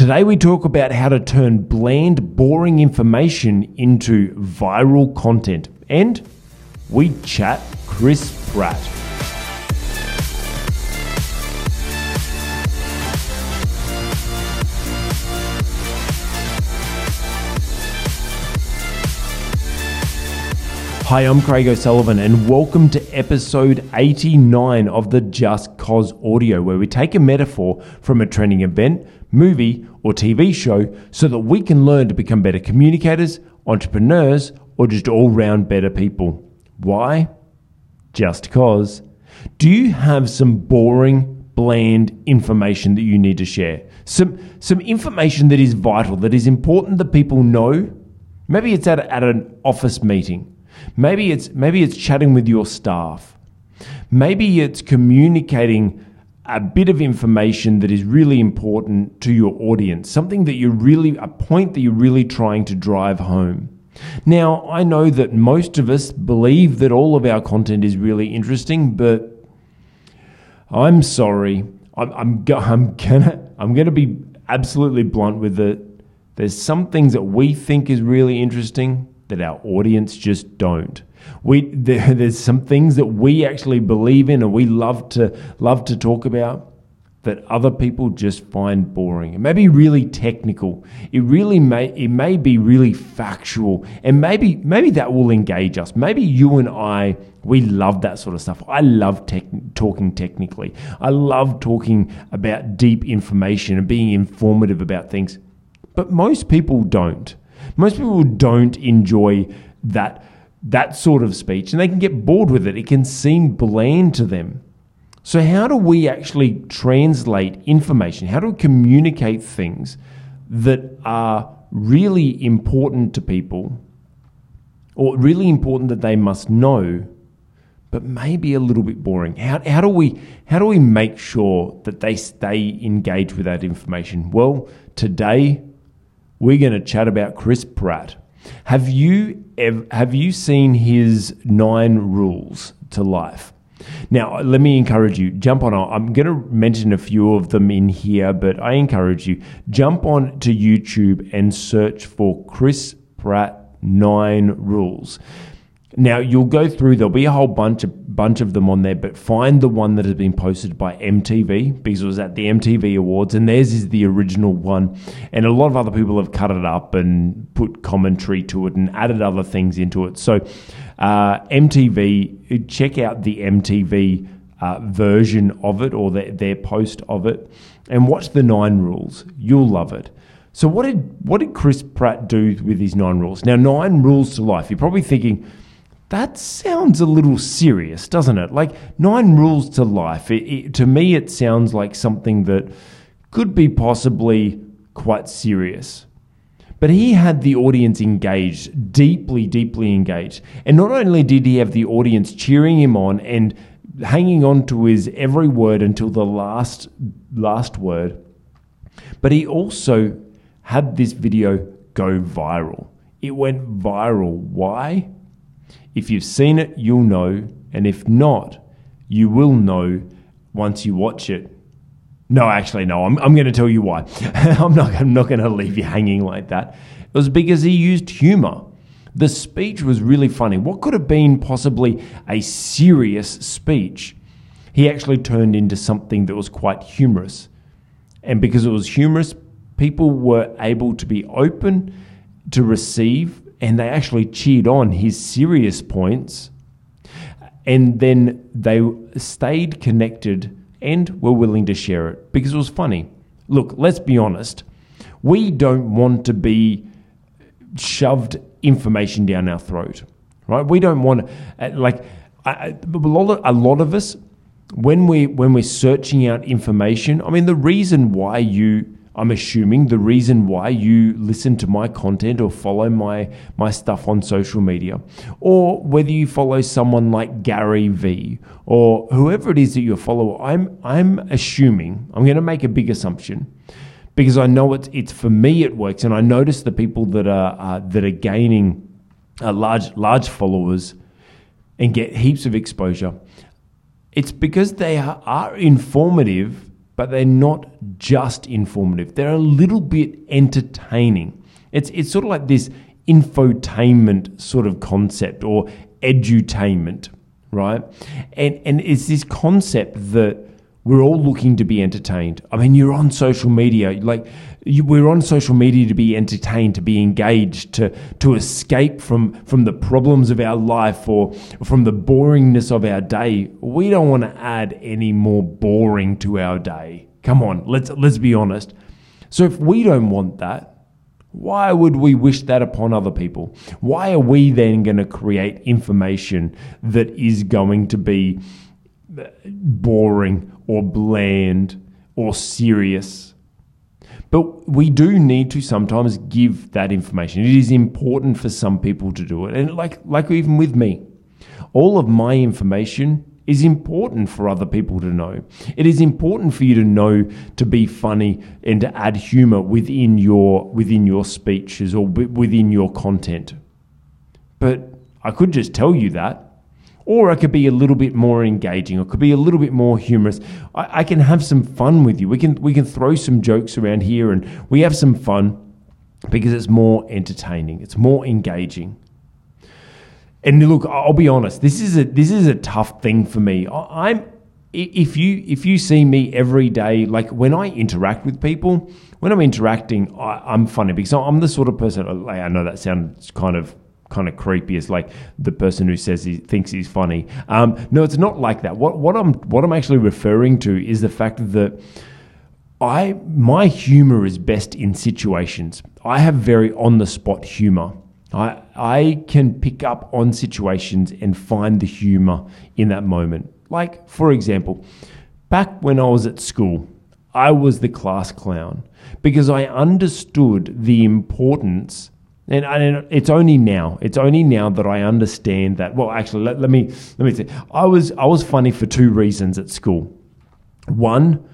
Today, we talk about how to turn bland, boring information into viral content. And we chat Chris Pratt. Hi, I'm Craig O'Sullivan, and welcome to episode 89 of the justCOS Audio, where we take a metaphor from a trending event, movie, or TV show so that we can learn to become better communicators, entrepreneurs, or just all round better people. Why? Just cause. Do you have some boring, bland information that you need to share? Some, some information that is vital, that is important that people know? Maybe it's at, at an office meeting Maybe it's maybe it's chatting with your staff. Maybe it's communicating a bit of information that is really important to your audience, something that you're really a point that you're really trying to drive home. Now, I know that most of us believe that all of our content is really interesting, but I'm sorry. I'm, I'm, I'm gonna I'm gonna be absolutely blunt with it. There's some things that we think is really interesting that our audience just don't. We there, there's some things that we actually believe in and we love to love to talk about that other people just find boring. It may be really technical. It really may it may be really factual, and maybe maybe that will engage us. Maybe you and I we love that sort of stuff. I love tech, talking technically. I love talking about deep information and being informative about things. But most people don't. Most people don't enjoy that that sort of speech and they can get bored with it. It can seem bland to them. So, how do we actually translate information? How do we communicate things that are really important to people or really important that they must know, but maybe a little bit boring? How, how, do, we, how do we make sure that they stay engaged with that information? Well, today we're going to chat about Chris Pratt. Have you ever, have you seen his nine rules to life? Now, let me encourage you, jump on. I'm going to mention a few of them in here, but I encourage you, jump on to YouTube and search for Chris Pratt Nine Rules. Now you'll go through. There'll be a whole bunch of bunch of them on there, but find the one that has been posted by MTV because it was at the MTV Awards, and theirs is the original one. And a lot of other people have cut it up and put commentary to it and added other things into it. So uh, MTV, check out the MTV uh, version of it or the, their post of it, and watch the Nine Rules. You'll love it. So what did what did Chris Pratt do with his nine rules? Now nine rules to life. You're probably thinking that sounds a little serious, doesn't it? Like nine rules to life. It, it, to me, it sounds like something that could be possibly quite serious. But he had the audience engaged, deeply, deeply engaged. And not only did he have the audience cheering him on and hanging on to his every word until the last last word, but he also had this video go viral. It went viral. Why? If you've seen it, you'll know, and if not, you will know once you watch it. No, actually, no. I'm, I'm going to tell you why. I'm not. I'm not going to leave you hanging like that. It was because he used humor. The speech was really funny. What could have been possibly a serious speech, he actually turned into something that was quite humorous. And because it was humorous, people were able to be open to receive and they actually cheered on his serious points. And then they stayed connected and were willing to share it because it was funny. Look, let's be honest. We don't want to be shoved information down our throat, right? We don't want to, uh, like, a lot, of, a lot of us, when we when we're searching out information, I mean, the reason why you I'm assuming the reason why you listen to my content or follow my my stuff on social media, or whether you follow someone like Gary Vee or whoever it is that you follow, I'm I'm assuming I'm going to make a big assumption because I know it's it's for me it works, and I notice the people that are uh, that are gaining uh, large large followers and get heaps of exposure. It's because they are, are informative but they're not just informative. They're a little bit entertaining. It's it's sort of like this infotainment sort of concept or edutainment, right? And and it's this concept that we're all looking to be entertained. I mean, you're on social media, like you, we're on social media to be entertained, to be engaged, to to escape from from the problems of our life or from the boringness of our day. We don't want to add any more boring to our day. Come on, let's let's be honest. So if we don't want that, why would we wish that upon other people? Why are we then going to create information that is going to be uh, boring or bland or serious. But we do need to sometimes give that information. It is important for some people to do it. And like like even with me, all of my information is important for other people to know. It is important for you to know to be funny and to add humor within your within your speeches or within your content. But I could just tell you that or I could be a little bit more engaging, or could be a little bit more humorous. I, I, can have some fun with you. We can we can throw some jokes around here, and we have some fun because it's more entertaining. It's more engaging. And look, I'll be honest. This is a this is a tough thing for me. I'm if you if you see me every day, like when I interact with people, when I'm interacting, I, am funny because I'm the sort of person. Like, I know that sounds kind of kind of creepy as like the person who says he thinks he's funny. Um, no, it's not like that. What what I'm what I'm actually referring to is the fact that I my humor is best in situations. I have very on the spot humor. I I can pick up on situations and find the humor in that moment. Like for example, back when I was at school, I was the class clown because I understood the importance and, and, it's only now. It's only now that I understand that. Well, actually, let, let me let me say. I was I was funny for two reasons at school. One,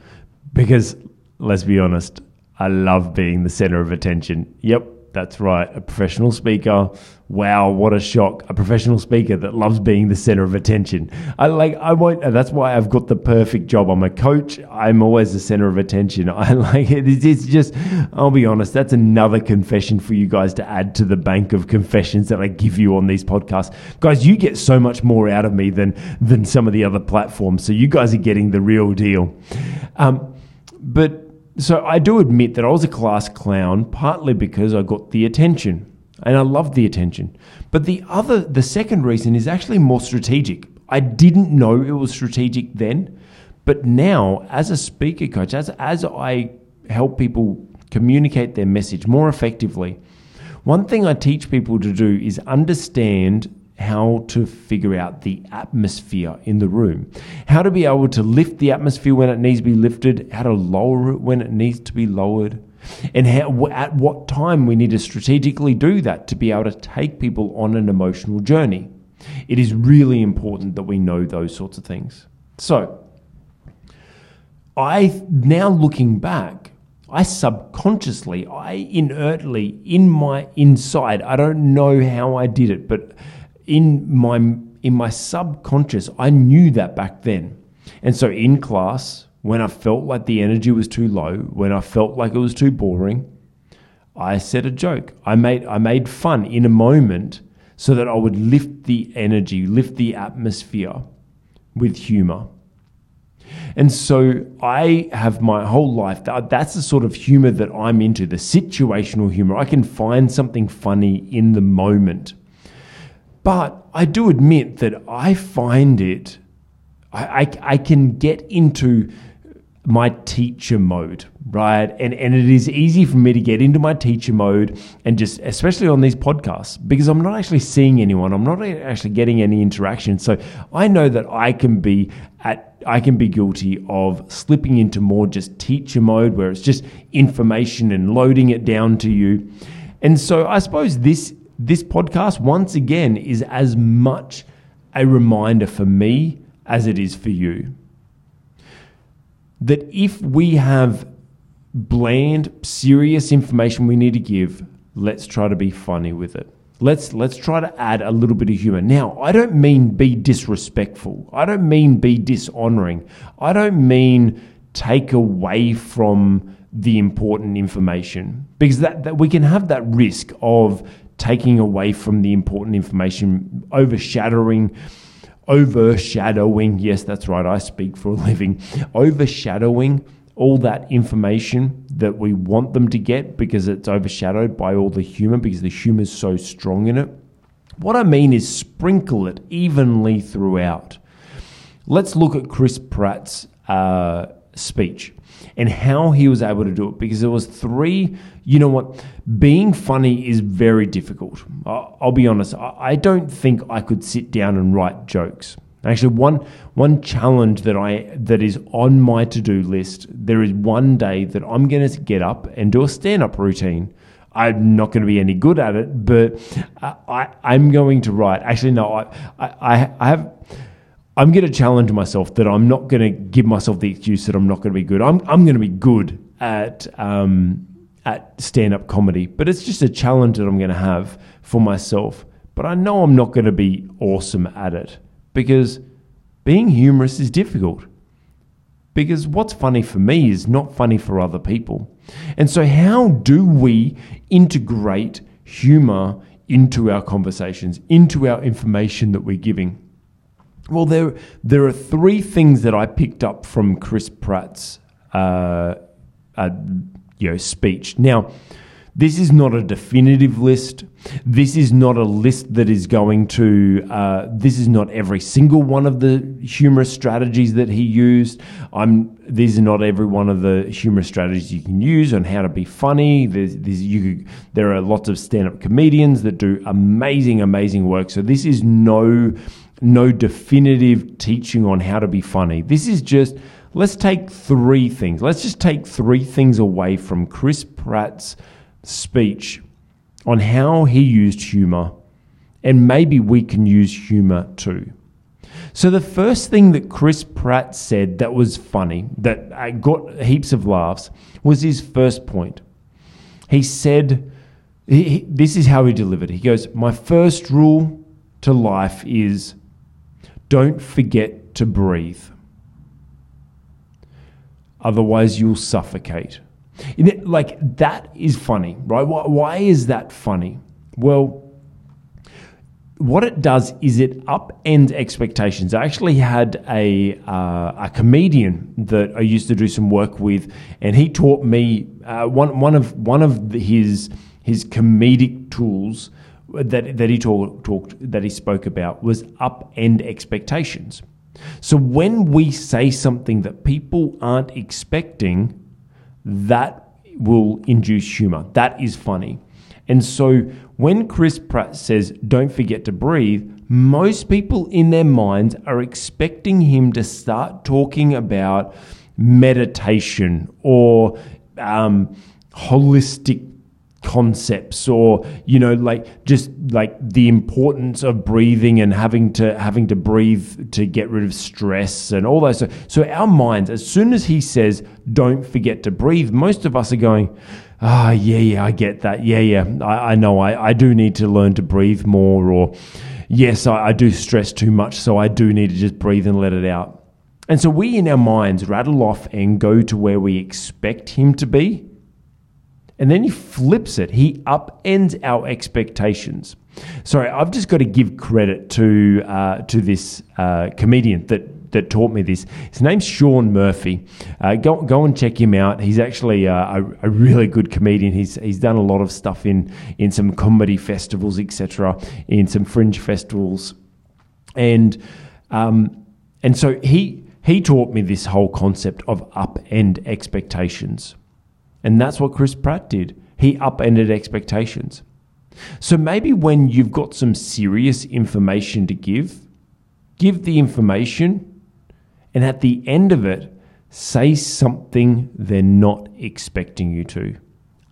because let's be honest, I love being the center of attention. Yep, that's right. A professional speaker. Wow, what a shock. A professional speaker that loves being the center of attention. I like I won't that's why I've got the perfect job. I'm a coach. I'm always the center of attention. I like it. It's just I'll be honest, that's another confession for you guys to add to the bank of confessions that I give you on these podcasts. Guys, you get so much more out of me than than some of the other platforms. So you guys are getting the real deal. Um, but so I do admit that I was a class clown partly because I got the attention and I loved the attention. But the other the second reason is actually more strategic. I didn't know it was strategic then, but now as a speaker coach as as I help people communicate their message more effectively, one thing I teach people to do is understand how to figure out the atmosphere in the room, how to be able to lift the atmosphere when it needs to be lifted, how to lower it when it needs to be lowered, and how, at what time we need to strategically do that to be able to take people on an emotional journey. It is really important that we know those sorts of things. So, I now looking back, I subconsciously, I inertly, in my inside, I don't know how I did it, but in my in my subconscious, I knew that back then. And so in class, when I felt like the energy was too low, when I felt like it was too boring, I said a joke. I made I made fun in a moment so that I would lift the energy, lift the atmosphere with humor. And so I have my whole life, that's the sort of humor that I'm into, the situational humor. I can find something funny in the moment. But I do admit that I find it, I, I, I can get into my teacher mode, right? And and it is easy for me to get into my teacher mode and just especially on these podcasts because I'm not actually seeing anyone. I'm not actually getting any interaction. So I know that I can be at I can be guilty of slipping into more just teacher mode where it's just information and loading it down to you. And so I suppose this this podcast, once again, is as much a reminder for me as it is for you. That if we have bland, serious information we need to give, let's try to be funny with it. Let's let's try to add a little bit of humor. Now, I don't mean be disrespectful. I don't mean be dishonoring. I don't mean take away from the important information because that, that we can have that risk of taking away from the important information, overshadowing, overshadowing. Yes, that's right. I speak for a living. Overshadowing all that information that we want them to get because it's overshadowed by all the humor because the humor is so strong in it. What I mean is sprinkle it evenly throughout. Let's look at Chris Pratt's uh, speech and how he was able to do it. Because there was three you know what being funny is very difficult. I'll be honest i don't think i could sit down and write jokes. Actually one one challenge that i that is on my to-do list there is one day that i'm going to get up and do a stand-up routine. I'm not going to be any good at it, but I, I'm going to write. Actually, no, I, I, I have I'm going to challenge myself that I'm not going to give myself the excuse that I'm not going to be good. I'm, I'm going to be good at, um, at stand up comedy, but it's just a challenge that I'm going to have for myself. But I know I'm not going to be awesome at it because being humorous is difficult. Because what's funny for me is not funny for other people. And so, how do we integrate humor into our conversations, into our information that we're giving? Well, there there are three things that I picked up from Chris Pratt's uh, uh, you know speech. Now, this is not a definitive list. This is not a list that is going to. Uh, this is not every single one of the humorous strategies that he used. I'm. These are not every one of the humorous strategies you can use on how to be funny. There's, there's you. There are lots of stand-up comedians that do amazing, amazing work. So this is no no definitive teaching on how to be funny. This is just let's take three things. Let's just take three things away from Chris Pratt's speech on how he used humor, and maybe we can use humor too. So, the first thing that Chris Pratt said that was funny, that uh, got heaps of laughs, was his first point. He said, he, This is how he delivered. He goes, My first rule to life is don't forget to breathe. Otherwise, you'll suffocate. Like, that is funny, right? Why is that funny? Well, what it does is it upends expectations. I actually had a uh, a comedian that I used to do some work with, and he taught me uh, one one of one of his his comedic tools that, that he talk, talked that he spoke about was upend expectations. So when we say something that people aren't expecting, that will induce humor. That is funny. And so when Chris Pratt says, don't forget to breathe, most people in their minds are expecting him to start talking about meditation or um, holistic concepts or you know like just like the importance of breathing and having to having to breathe to get rid of stress and all those so, so our minds as soon as he says don't forget to breathe most of us are going ah yeah yeah i get that. Yeah yeah i, I know I, I do need to learn to breathe more or yes I, I do stress too much so i do need to just breathe and let it out. And so we in our minds rattle off and go to where we expect him to be and then he flips it. He upends our expectations. Sorry, I've just got to give credit to uh, to this uh, comedian that that taught me this. His name's Sean Murphy. Uh, go go and check him out. He's actually uh, a, a, really good comedian. He's he's done a lot of stuff in in some comedy festivals, etc., in some fringe festivals, and um, and so he he taught me this whole concept of upend expectations. And that's what Chris Pratt did. He upended expectations. So maybe when you've got some serious information to give, give the information, and at the end of it, say something they're not expecting you to.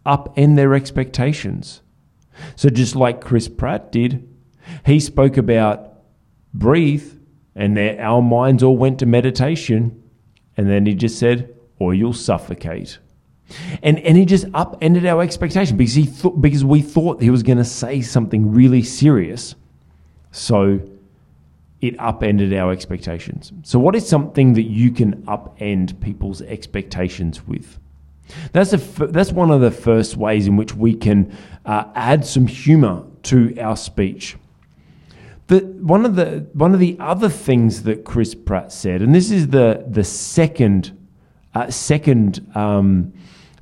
Upend their expectations. So just like Chris Pratt did, he spoke about breathe, and our minds all went to meditation, and then he just said, or you'll suffocate. And and he just upended our expectation because he thought because we thought he was going to say something really serious. So it upended our expectations. So, what is something that you can upend people's expectations with? That's, a, that's one of the first ways in which we can uh, add some humor to our speech. The, one, of the, one of the other things that Chris Pratt said, and this is the, the second, uh, second um,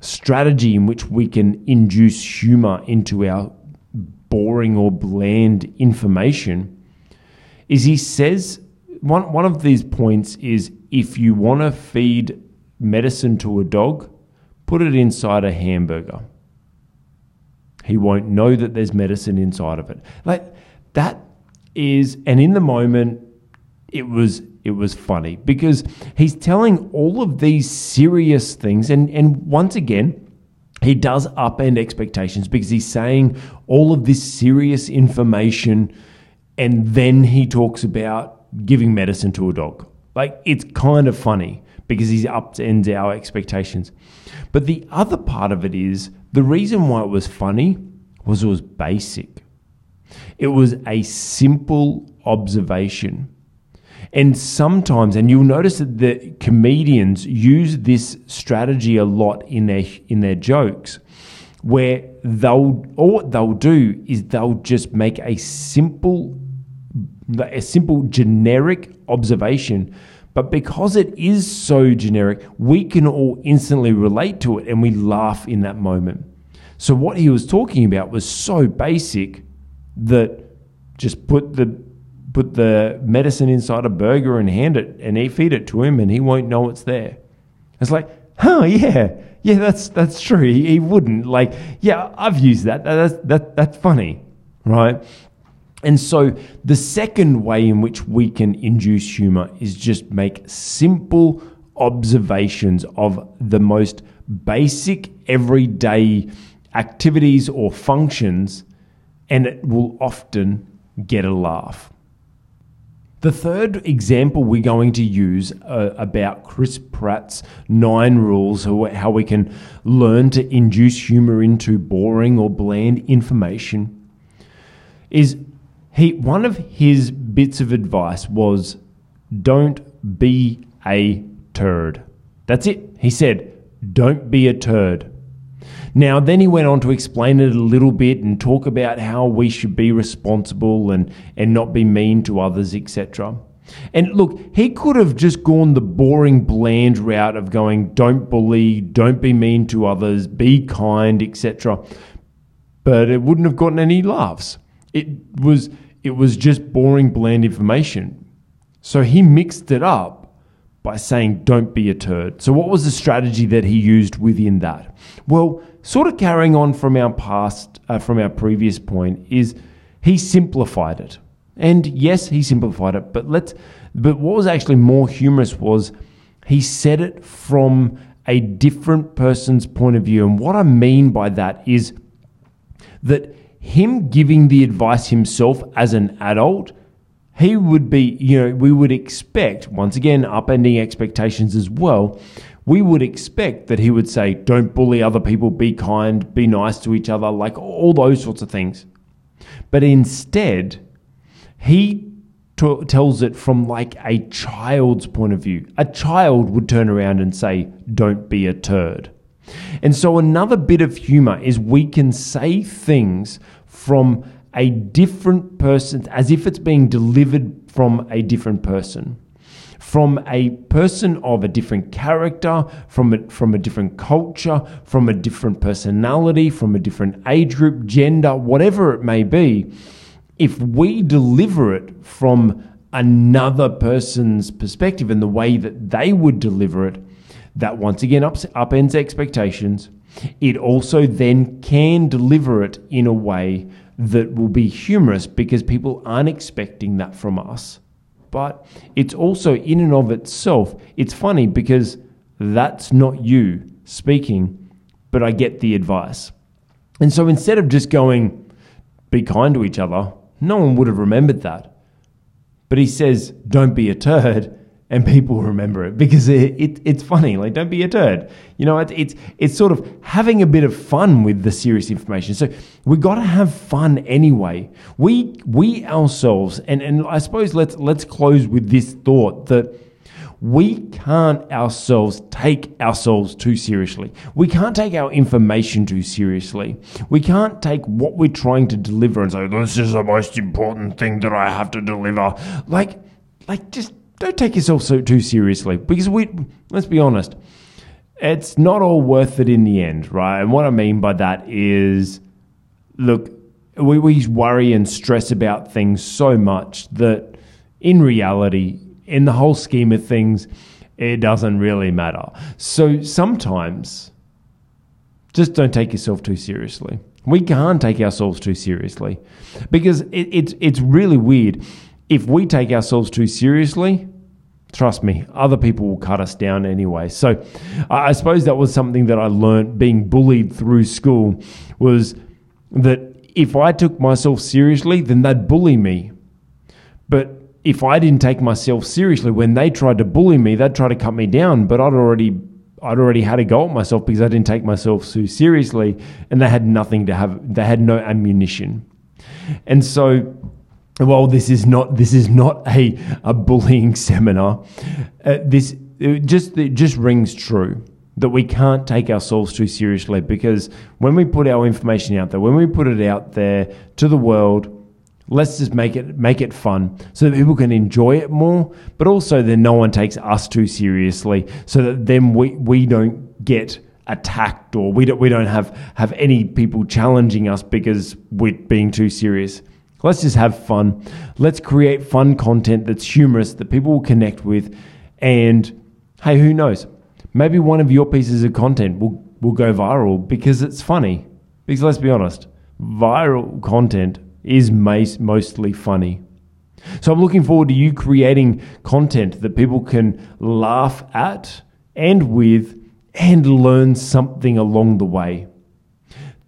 strategy in which we can induce humor into our boring or bland information, is he says one, one of these points is if you want to feed medicine to a dog, put it inside a hamburger. He won't know that there's medicine inside of it. Like that is, and in the moment, it was it was funny because he's telling all of these serious things, and and once again, he does upend expectations because he's saying all of this serious information, and then he talks about giving medicine to a dog. Like it's kind of funny because he's upends our expectations. But the other part of it is the reason why it was funny was it was basic. It was a simple observation. And sometimes, and you'll notice that the comedians use this strategy a lot in their in their jokes, where they'll all they'll do is they'll just make a simple, a simple generic observation but because it is so generic, we can all instantly relate to it and we laugh in that moment. So, what he was talking about was so basic that just put the put the medicine inside a burger and hand it and he feed it to him and he won't know it's there. It's like, oh yeah, yeah, that's that's true. He, he wouldn't like, yeah, I've used that. That's that that's funny, right? And so, the second way in which we can induce humor is just make simple observations of the most basic everyday activities or functions, and it will often get a laugh. The third example we're going to use uh, about Chris Pratt's nine rules, how we can learn to induce humor into boring or bland information, is he one of his bits of advice was don't be a turd. That's it. He said, don't be a turd. Now, then he went on to explain it a little bit and talk about how we should be responsible and, and not be mean to others, etc. And look, he could have just gone the boring, bland route of going, don't bully, don't be mean to others, be kind, etc. But it wouldn't have gotten any laughs. It was it was just boring, bland information. So he mixed it up by saying, don't be a turd. So, what was the strategy that he used within that? Well, sort of carrying on from our past, uh, from our previous point, is he simplified it. And yes, he simplified it, but let's, but what was actually more humorous was he said it from a different person's point of view. And what I mean by that is that him giving the advice himself as an adult, he would be, you know, we would expect, once again, upending expectations as well. We would expect that he would say, don't bully other people, be kind, be nice to each other, like all those sorts of things. But instead, he t- tells it from like a child's point of view. A child would turn around and say, don't be a turd. And so, another bit of humor is we can say things from a different person, as if it's being delivered from a different person. From a person of a different character, from a, from a different culture, from a different personality, from a different age group, gender, whatever it may be, if we deliver it from another person's perspective and the way that they would deliver it, that once again ups, upends expectations. It also then can deliver it in a way that will be humorous because people aren't expecting that from us. But it's also, in and of itself, it's funny because that's not you speaking, but I get the advice. And so instead of just going, be kind to each other, no one would have remembered that. But he says, don't be a turd and people remember it because it, it, it's funny. Like, don't be a turd. You know, it, it's it's sort of having a bit of fun with the serious information. So we got to have fun anyway. We we ourselves, and and I suppose let's let's close with this thought that we can't ourselves take ourselves too seriously. We can't take our information too seriously. We can't take what we're trying to deliver and say, this is the most important thing that I have to deliver. Like, like just don't take yourself so too seriously because we, let's be honest, it's not all worth it in the end, right? And what I mean by that is, look, we, we worry and stress about things so much that in reality, in the whole scheme of things, it doesn't really matter. So sometimes, just don't take yourself too seriously. We can't take ourselves too seriously because it, it's it's really weird. If we take ourselves too seriously, trust me, other people will cut us down anyway. So I suppose that was something that I learned being bullied through school was that if I took myself seriously, then they'd bully me. But if I didn't take myself seriously, when they tried to bully me, they'd try to cut me down. But I'd already I'd already had a go at myself because I didn't take myself too seriously, and they had nothing to have. They had no ammunition, and so while this is not this is not a a bullying seminar, uh, this it just it just rings true that we can't take ourselves too seriously because when we put our information out there, when we put it out there to the world Let's just make it make it fun so that people can enjoy it more, but also then no one takes us too seriously, so that then we, we don't get attacked or we don't we don't have have any people challenging us because we're being too serious. Let's just have fun. Let's create fun content that's humorous that people will connect with, and hey, who knows? Maybe one of your pieces of content will will go viral because it's funny. Because let's be honest, viral content is mostly funny. So I'm looking forward to you creating content that people can laugh at and with and learn something along the way.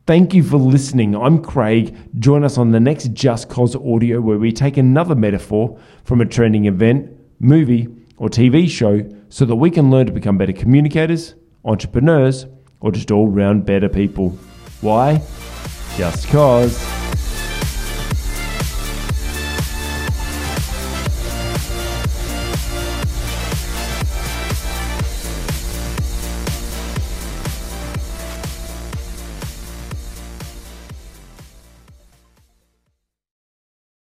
Thank you for listening. I'm Craig. Join us on the next justCOS audio where we take another metaphor from a trending event, movie, or TV show so that we can learn to become better communicators, entrepreneurs, or just all round better people. Why? Just cause.